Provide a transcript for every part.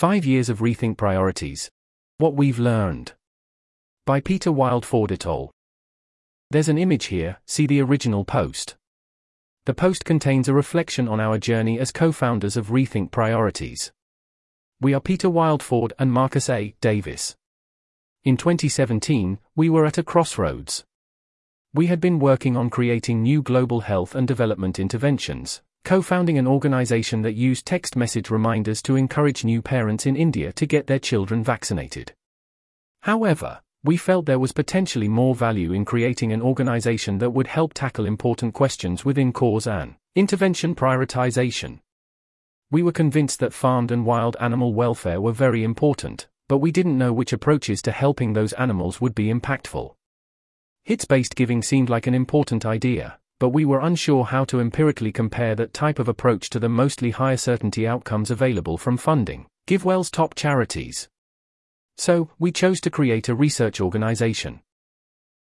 Five Years of Rethink Priorities. What We've Learned. By Peter Wildeford et al. There's an image here, see the original post. The post contains a reflection on our journey as co founders of Rethink Priorities. We are Peter Wildeford and Marcus A. Davis. In 2017, we were at a crossroads. We had been working on creating new global health and development interventions, co founding an organization that used text message reminders to encourage new parents in India to get their children vaccinated. However, we felt there was potentially more value in creating an organization that would help tackle important questions within cause and intervention prioritization. We were convinced that farmed and wild animal welfare were very important, but we didn't know which approaches to helping those animals would be impactful. Hits based giving seemed like an important idea, but we were unsure how to empirically compare that type of approach to the mostly higher certainty outcomes available from funding GiveWell's top charities. So, we chose to create a research organization.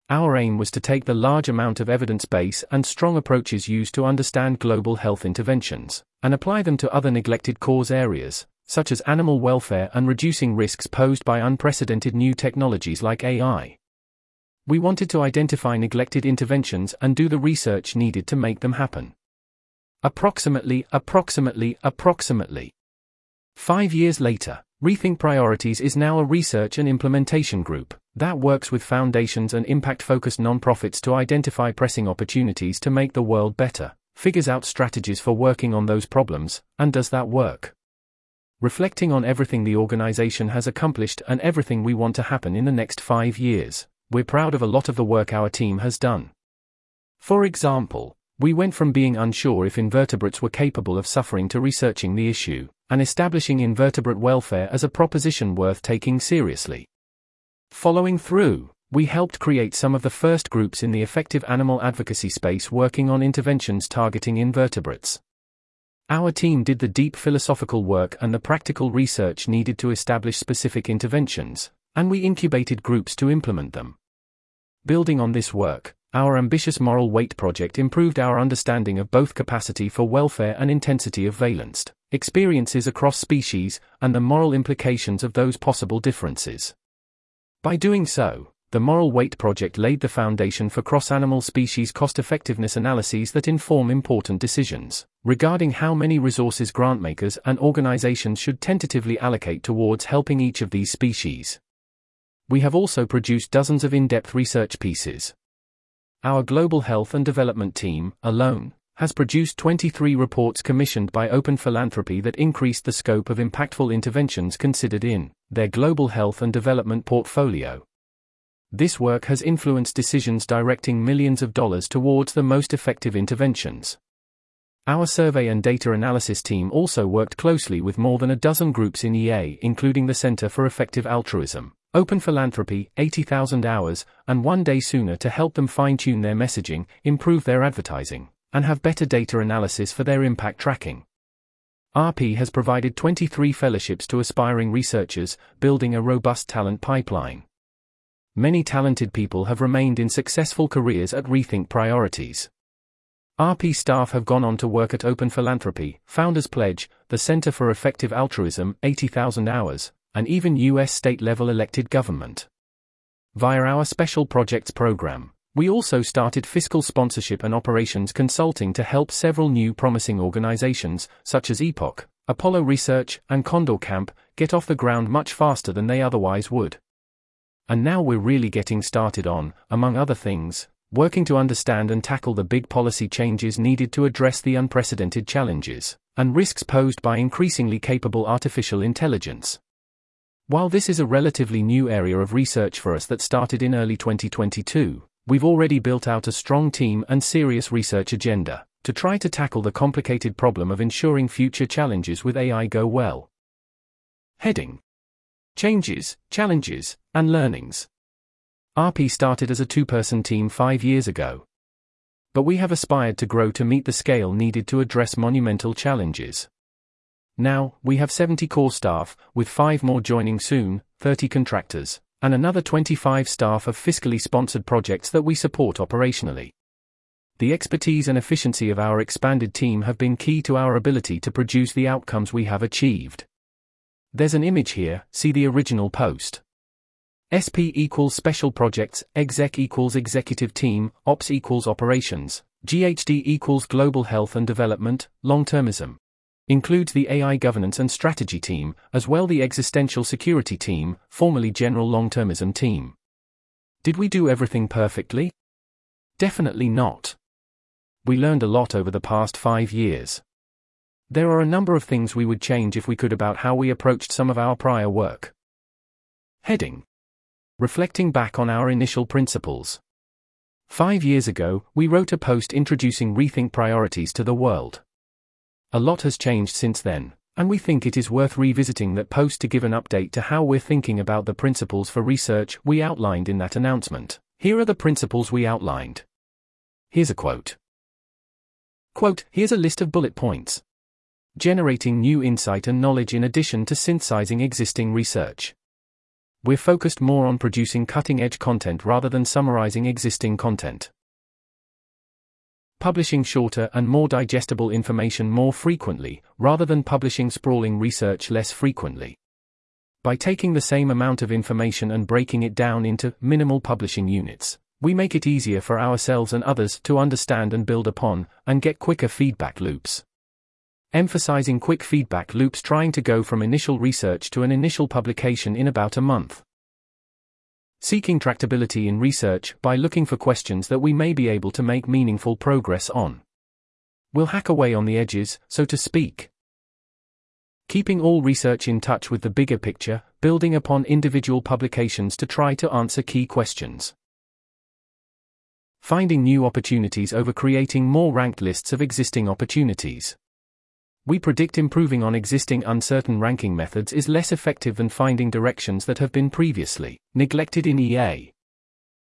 Our aim was to take the large amount of evidence base and strong approaches used to understand global health interventions, and apply them to other neglected cause areas, such as animal welfare and reducing risks posed by unprecedented new technologies like AI. We wanted to identify neglected interventions and do the research needed to make them happen. Approximately, approximately, approximately. Five years later, Rethink Priorities is now a research and implementation group that works with foundations and impact focused nonprofits to identify pressing opportunities to make the world better, figures out strategies for working on those problems, and does that work. Reflecting on everything the organization has accomplished and everything we want to happen in the next five years, we're proud of a lot of the work our team has done. For example, we went from being unsure if invertebrates were capable of suffering to researching the issue, and establishing invertebrate welfare as a proposition worth taking seriously. Following through, we helped create some of the first groups in the effective animal advocacy space working on interventions targeting invertebrates. Our team did the deep philosophical work and the practical research needed to establish specific interventions, and we incubated groups to implement them. Building on this work, our ambitious moral weight project improved our understanding of both capacity for welfare and intensity of valenced experiences across species, and the moral implications of those possible differences. By doing so, the Moral Weight Project laid the foundation for cross animal species cost effectiveness analyses that inform important decisions regarding how many resources grantmakers and organizations should tentatively allocate towards helping each of these species. We have also produced dozens of in depth research pieces, our Global Health and Development team, alone, has produced 23 reports commissioned by Open Philanthropy that increased the scope of impactful interventions considered in their global health and development portfolio. This work has influenced decisions directing millions of dollars towards the most effective interventions. Our survey and data analysis team also worked closely with more than a dozen groups in EA, including the Center for Effective Altruism, Open Philanthropy, 80,000 hours, and one day sooner to help them fine tune their messaging, improve their advertising, and have better data analysis for their impact tracking. RP has provided 23 fellowships to aspiring researchers, building a robust talent pipeline. Many talented people have remained in successful careers at Rethink Priorities. RP staff have gone on to work at Open Philanthropy, Founders Pledge, the Center for Effective Altruism, 80,000 hours, and even US state level elected government. Via our Special Projects program, we also started fiscal sponsorship and operations consulting to help several new promising organizations, such as Epoch, Apollo Research, and Condor Camp, get off the ground much faster than they otherwise would. And now we're really getting started on, among other things, working to understand and tackle the big policy changes needed to address the unprecedented challenges and risks posed by increasingly capable artificial intelligence. While this is a relatively new area of research for us that started in early 2022, we've already built out a strong team and serious research agenda to try to tackle the complicated problem of ensuring future challenges with AI go well. Heading Changes, Challenges, and Learnings. RP started as a two person team five years ago. But we have aspired to grow to meet the scale needed to address monumental challenges. Now, we have 70 core staff, with 5 more joining soon, 30 contractors, and another 25 staff of fiscally sponsored projects that we support operationally. The expertise and efficiency of our expanded team have been key to our ability to produce the outcomes we have achieved. There's an image here, see the original post. SP equals special projects, exec equals executive team, ops equals operations, GHD equals global health and development, long-termism. Includes the AI governance and strategy team, as well the existential security team, formerly general long-termism team. Did we do everything perfectly? Definitely not. We learned a lot over the past five years. There are a number of things we would change if we could about how we approached some of our prior work. Heading Reflecting back on our initial principles. Five years ago, we wrote a post introducing Rethink Priorities to the world. A lot has changed since then, and we think it is worth revisiting that post to give an update to how we're thinking about the principles for research we outlined in that announcement. Here are the principles we outlined. Here's a quote. Quote, here's a list of bullet points generating new insight and knowledge in addition to synthesizing existing research. We're focused more on producing cutting edge content rather than summarizing existing content. Publishing shorter and more digestible information more frequently, rather than publishing sprawling research less frequently. By taking the same amount of information and breaking it down into minimal publishing units, we make it easier for ourselves and others to understand and build upon, and get quicker feedback loops emphasizing quick feedback loops trying to go from initial research to an initial publication in about a month. Seeking tractability in research by looking for questions that we may be able to make meaningful progress on. We'll hack away on the edges, so to speak. Keeping all research in touch with the bigger picture, building upon individual publications to try to answer key questions. Finding new opportunities over creating more ranked lists of existing opportunities. We predict improving on existing uncertain ranking methods is less effective than finding directions that have been previously neglected in EA.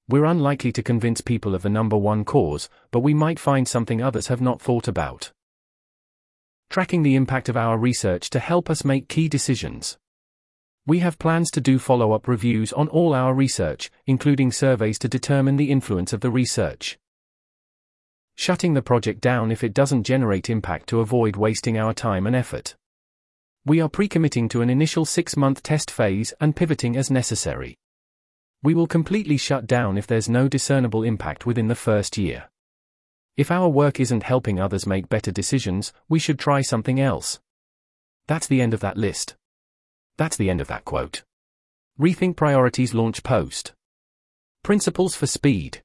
We're unlikely to convince people of the number one cause, but we might find something others have not thought about. Tracking the impact of our research to help us make key decisions. We have plans to do follow up reviews on all our research, including surveys to determine the influence of the research shutting the project down if it doesn't generate impact to avoid wasting our time and effort. We are pre-committing to an initial six-month test phase and pivoting as necessary. We will completely shut down if there's no discernible impact within the first year. If our work isn't helping others make better decisions, we should try something else. That's the end of that list. That's the end of that quote. Rethink Priorities Launch Post. Principles for Speed.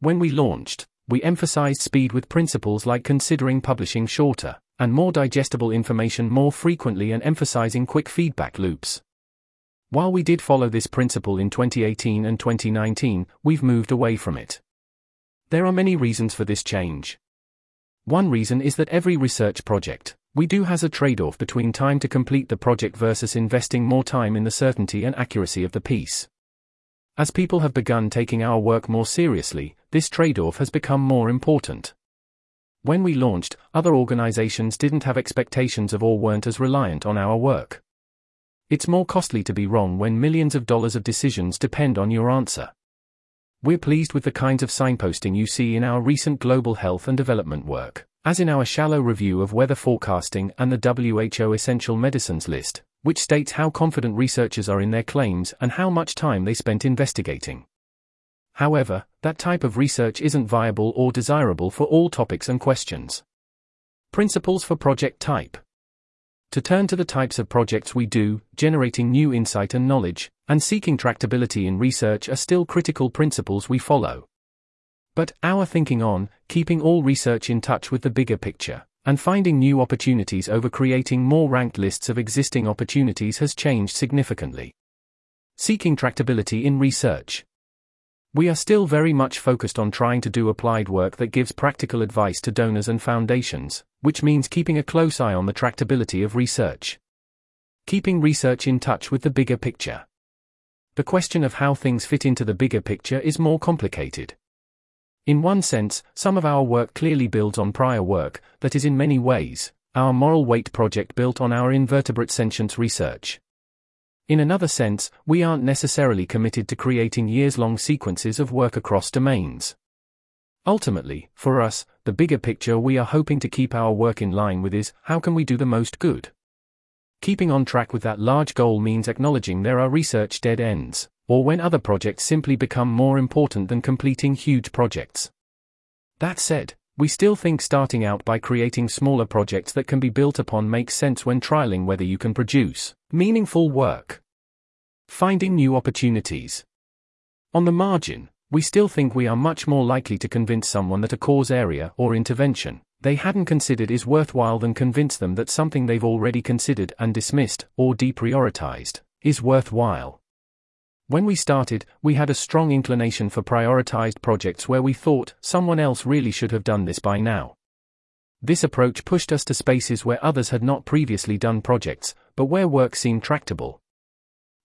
When we launched, we emphasized speed with principles like considering publishing shorter and more digestible information more frequently and emphasizing quick feedback loops. While we did follow this principle in 2018 and 2019, we've moved away from it. There are many reasons for this change. One reason is that every research project we do has a trade off between time to complete the project versus investing more time in the certainty and accuracy of the piece. As people have begun taking our work more seriously, this trade off has become more important. When we launched, other organizations didn't have expectations of or weren't as reliant on our work. It's more costly to be wrong when millions of dollars of decisions depend on your answer. We're pleased with the kinds of signposting you see in our recent global health and development work, as in our shallow review of weather forecasting and the WHO Essential Medicines list, which states how confident researchers are in their claims and how much time they spent investigating. However, that type of research isn't viable or desirable for all topics and questions. Principles for project type. To turn to the types of projects we do, generating new insight and knowledge, and seeking tractability in research are still critical principles we follow. But, our thinking on, keeping all research in touch with the bigger picture, and finding new opportunities over creating more ranked lists of existing opportunities has changed significantly. Seeking tractability in research. We are still very much focused on trying to do applied work that gives practical advice to donors and foundations, which means keeping a close eye on the tractability of research. Keeping research in touch with the bigger picture. The question of how things fit into the bigger picture is more complicated. In one sense, some of our work clearly builds on prior work, that is in many ways, our moral weight project built on our invertebrate sentience research. In another sense, we aren't necessarily committed to creating years long sequences of work across domains. Ultimately, for us, the bigger picture we are hoping to keep our work in line with is how can we do the most good? Keeping on track with that large goal means acknowledging there are research dead ends, or when other projects simply become more important than completing huge projects. That said, we still think starting out by creating smaller projects that can be built upon makes sense when trialing whether you can produce meaningful work. Finding new opportunities. On the margin, we still think we are much more likely to convince someone that a cause area or intervention they hadn't considered is worthwhile than convince them that something they've already considered and dismissed or deprioritized is worthwhile. When we started, we had a strong inclination for prioritized projects where we thought someone else really should have done this by now. This approach pushed us to spaces where others had not previously done projects, but where work seemed tractable.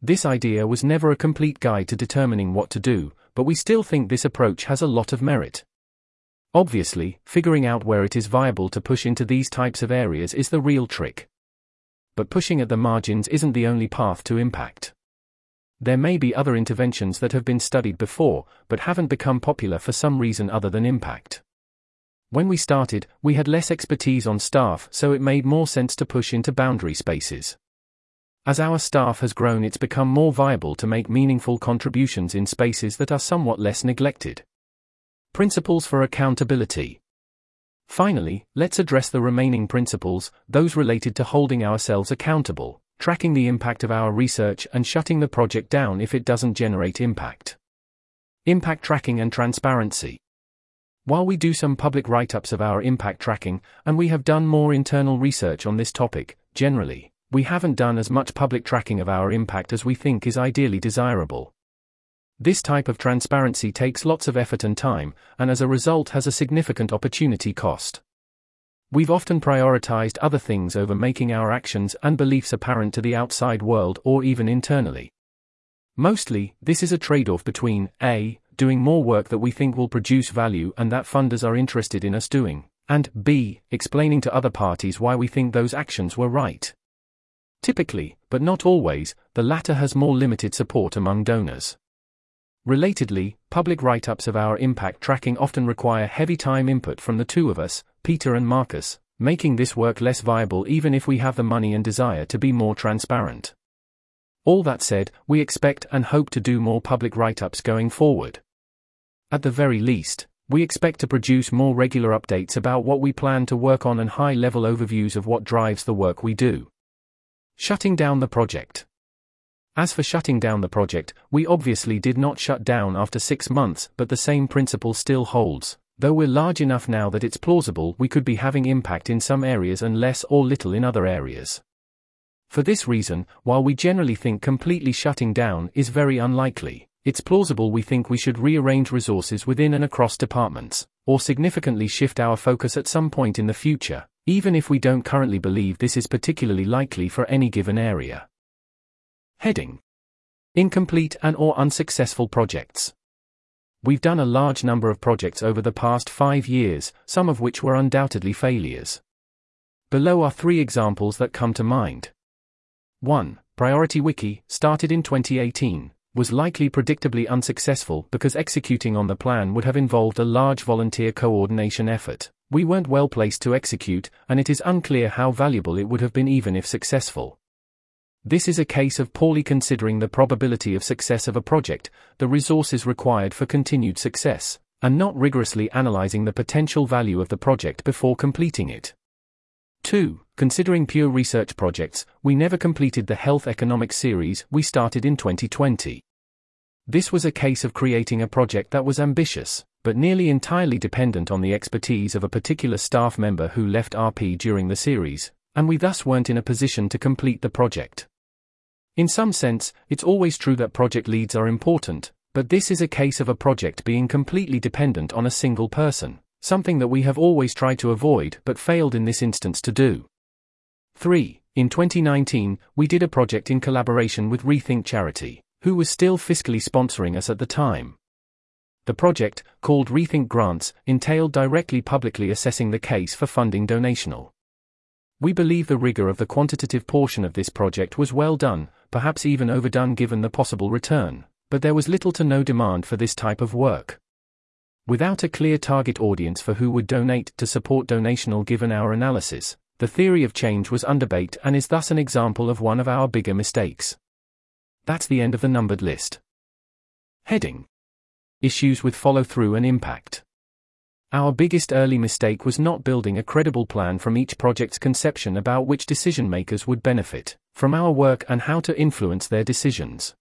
This idea was never a complete guide to determining what to do, but we still think this approach has a lot of merit. Obviously, figuring out where it is viable to push into these types of areas is the real trick. But pushing at the margins isn't the only path to impact. There may be other interventions that have been studied before, but haven't become popular for some reason other than impact. When we started, we had less expertise on staff, so it made more sense to push into boundary spaces. As our staff has grown, it's become more viable to make meaningful contributions in spaces that are somewhat less neglected. Principles for accountability. Finally, let's address the remaining principles, those related to holding ourselves accountable tracking the impact of our research and shutting the project down if it doesn't generate impact. Impact tracking and transparency. While we do some public write ups of our impact tracking, and we have done more internal research on this topic, generally, we haven't done as much public tracking of our impact as we think is ideally desirable. This type of transparency takes lots of effort and time, and as a result has a significant opportunity cost. We've often prioritized other things over making our actions and beliefs apparent to the outside world or even internally. Mostly, this is a trade off between A. doing more work that we think will produce value and that funders are interested in us doing, and B. explaining to other parties why we think those actions were right. Typically, but not always, the latter has more limited support among donors. Relatedly, public write ups of our impact tracking often require heavy time input from the two of us, Peter and Marcus, making this work less viable even if we have the money and desire to be more transparent. All that said, we expect and hope to do more public write ups going forward. At the very least, we expect to produce more regular updates about what we plan to work on and high level overviews of what drives the work we do. Shutting down the project. As for shutting down the project, we obviously did not shut down after six months, but the same principle still holds. Though we're large enough now that it's plausible we could be having impact in some areas and less or little in other areas. For this reason, while we generally think completely shutting down is very unlikely, it's plausible we think we should rearrange resources within and across departments, or significantly shift our focus at some point in the future, even if we don't currently believe this is particularly likely for any given area. Heading Incomplete and or unsuccessful projects. We've done a large number of projects over the past five years, some of which were undoubtedly failures. Below are three examples that come to mind. 1. Priority Wiki, started in 2018, was likely predictably unsuccessful because executing on the plan would have involved a large volunteer coordination effort. We weren't well placed to execute, and it is unclear how valuable it would have been even if successful. This is a case of poorly considering the probability of success of a project, the resources required for continued success, and not rigorously analyzing the potential value of the project before completing it. 2. Considering pure research projects, we never completed the health economics series we started in 2020. This was a case of creating a project that was ambitious, but nearly entirely dependent on the expertise of a particular staff member who left RP during the series, and we thus weren't in a position to complete the project. In some sense, it's always true that project leads are important, but this is a case of a project being completely dependent on a single person, something that we have always tried to avoid but failed in this instance to do. 3. In 2019, we did a project in collaboration with Rethink Charity, who was still fiscally sponsoring us at the time. The project, called Rethink Grants, entailed directly publicly assessing the case for funding donational. We believe the rigor of the quantitative portion of this project was well done, perhaps even overdone given the possible return, but there was little to no demand for this type of work. Without a clear target audience for who would donate to support donational given our analysis, The theory of change was underbaked and is thus an example of one of our bigger mistakes. That's the end of the numbered list. Heading Issues with follow through and impact. Our biggest early mistake was not building a credible plan from each project's conception about which decision makers would benefit from our work and how to influence their decisions.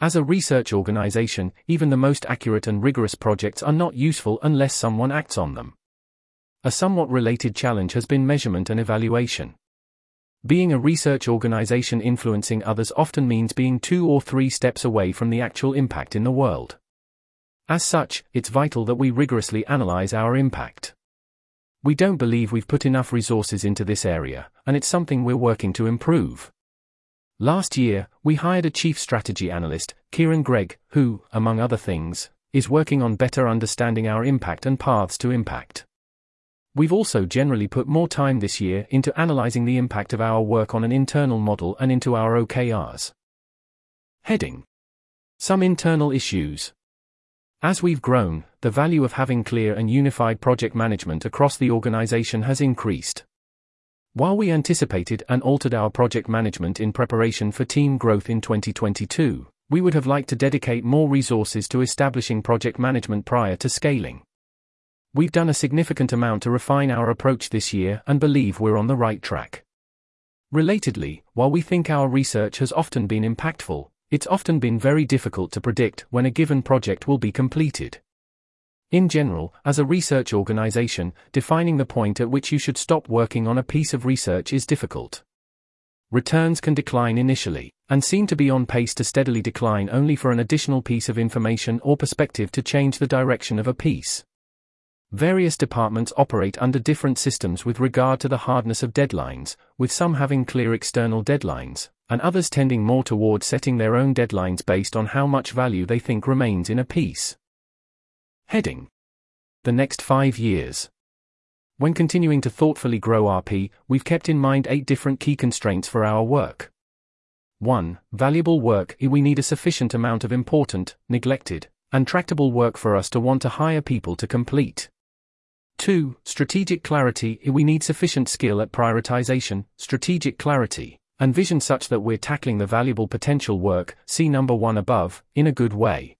As a research organization, even the most accurate and rigorous projects are not useful unless someone acts on them. A somewhat related challenge has been measurement and evaluation. Being a research organization influencing others often means being two or three steps away from the actual impact in the world. As such, it's vital that we rigorously analyze our impact. We don't believe we've put enough resources into this area, and it's something we're working to improve. Last year, we hired a chief strategy analyst, Kieran Greig, who, among other things, is working on better understanding our impact and paths to impact. We've also generally put more time this year into analyzing the impact of our work on an internal model and into our OKRs. Heading Some internal issues. As we've grown, the value of having clear and unified project management across the organization has increased. While we anticipated and altered our project management in preparation for team growth in 2022, we would have liked to dedicate more resources to establishing project management prior to scaling. We've done a significant amount to refine our approach this year and believe we're on the right track. Relatedly, while we think our research has often been impactful, it's often been very difficult to predict when a given project will be completed. In general, as a research organization, defining the point at which you should stop working on a piece of research is difficult. Returns can decline initially, and seem to be on pace to steadily decline only for an additional piece of information or perspective to change the direction of a piece. Various departments operate under different systems with regard to the hardness of deadlines, with some having clear external deadlines, and others tending more toward setting their own deadlines based on how much value they think remains in a piece. Heading The next five years. When continuing to thoughtfully grow RP, we've kept in mind eight different key constraints for our work. 1. Valuable work. We need a sufficient amount of important, neglected, and tractable work for us to want to hire people to complete. 2. Strategic clarity. We need sufficient skill at prioritization, strategic clarity, and vision such that we're tackling the valuable potential work, see number 1 above, in a good way.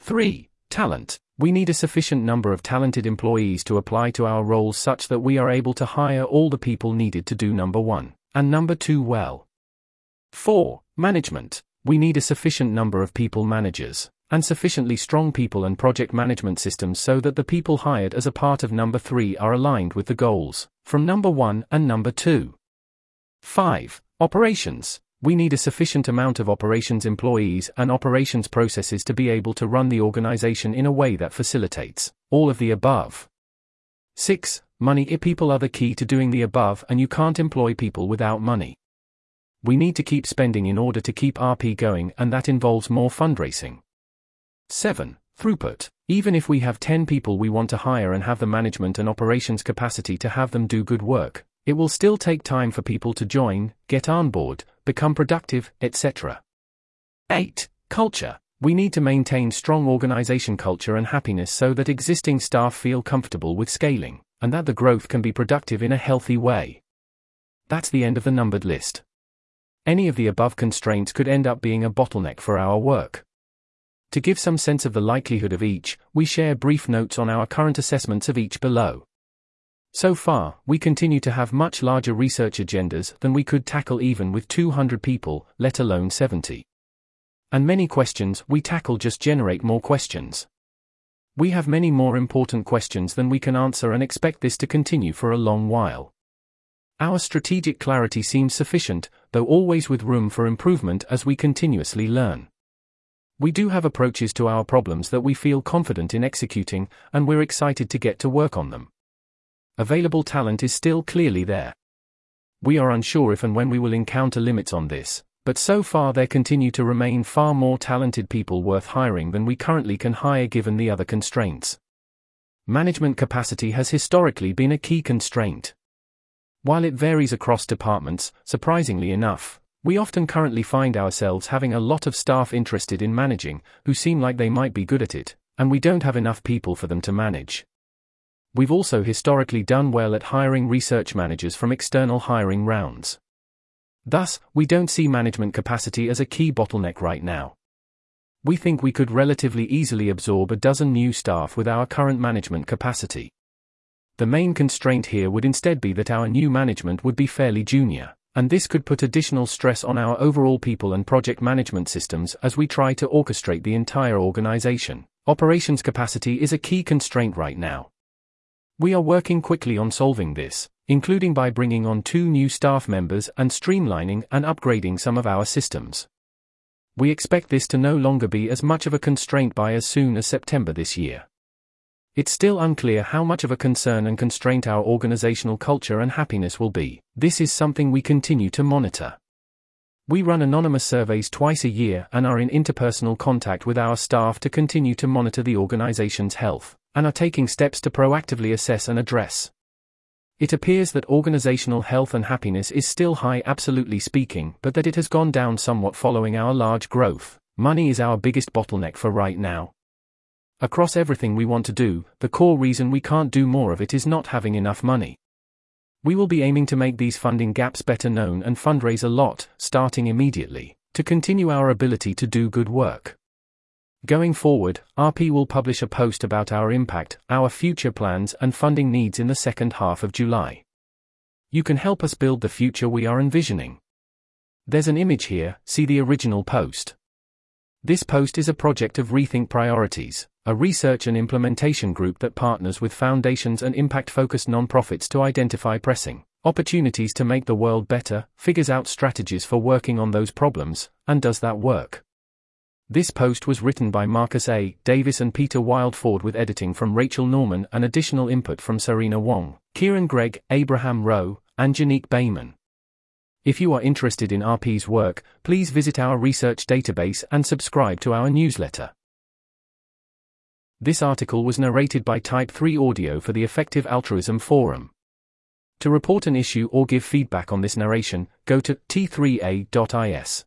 3. Talent. We need a sufficient number of talented employees to apply to our roles such that we are able to hire all the people needed to do number 1 and number 2 well. 4. Management. We need a sufficient number of people managers and sufficiently strong people and project management systems so that the people hired as a part of number 3 are aligned with the goals from number 1 and number 2. 5. Operations. We need a sufficient amount of operations employees and operations processes to be able to run the organization in a way that facilitates all of the above. 6. Money. People are the key to doing the above, and you can't employ people without money. We need to keep spending in order to keep RP going, and that involves more fundraising. 7. Throughput. Even if we have 10 people we want to hire and have the management and operations capacity to have them do good work, it will still take time for people to join, get on board, become productive, etc. 8. Culture. We need to maintain strong organization culture and happiness so that existing staff feel comfortable with scaling, and that the growth can be productive in a healthy way. That's the end of the numbered list. Any of the above constraints could end up being a bottleneck for our work. To give some sense of the likelihood of each, we share brief notes on our current assessments of each below. So far, we continue to have much larger research agendas than we could tackle even with 200 people, let alone 70. And many questions we tackle just generate more questions. We have many more important questions than we can answer and expect this to continue for a long while. Our strategic clarity seems sufficient, though always with room for improvement as we continuously learn. We do have approaches to our problems that we feel confident in executing, and we're excited to get to work on them available talent is still clearly there. We are unsure if and when we will encounter limits on this, but so far there continue to remain far more talented people worth hiring than we currently can hire given the other constraints. Management capacity has historically been a key constraint. While it varies across departments, surprisingly enough, we often currently find ourselves having a lot of staff interested in managing, who seem like they might be good at it, and we don't have enough people for them to manage. We've also historically done well at hiring research managers from external hiring rounds. Thus, we don't see management capacity as a key bottleneck right now. We think we could relatively easily absorb a dozen new staff with our current management capacity. The main constraint here would instead be that our new management would be fairly junior, and this could put additional stress on our overall people and project management systems as we try to orchestrate the entire organization. Operations capacity is a key constraint right now. We are working quickly on solving this, including by bringing on two new staff members and streamlining and upgrading some of our systems. We expect this to no longer be as much of a constraint by as soon as September this year. It's still unclear how much of a concern and constraint our organizational culture and happiness will be. This is something we continue to monitor. We run anonymous surveys twice a year and are in interpersonal contact with our staff to continue to monitor the organization's health and are taking steps to proactively assess and address. It appears that organizational health and happiness is still high, absolutely speaking, but that it has gone down somewhat following our large growth. Money is our biggest bottleneck for right now. Across everything we want to do, the core reason we can't do more of it is not having enough money. We will be aiming to make these funding gaps better known and fundraise a lot, starting immediately, to continue our ability to do good work. Going forward, RP will publish a post about our impact, our future plans, and funding needs in the second half of July. You can help us build the future we are envisioning. There's an image here, see the original post. This post is a project of Rethink Priorities, a research and implementation group that partners with foundations and impact focused nonprofits to identify pressing opportunities to make the world better, figures out strategies for working on those problems, and does that work. This post was written by Marcus A. Davis and Peter Wildeford with editing from Rachel Norman and additional input from Serena Wong, Kieran Greig, Abraham Rowe, and Janique Behman. If you are interested in RP's work, please visit our research database and subscribe to our newsletter. This article was narrated by Type 3 Audio for the Effective Altruism Forum. To report an issue or give feedback on this narration, go to t3a.is.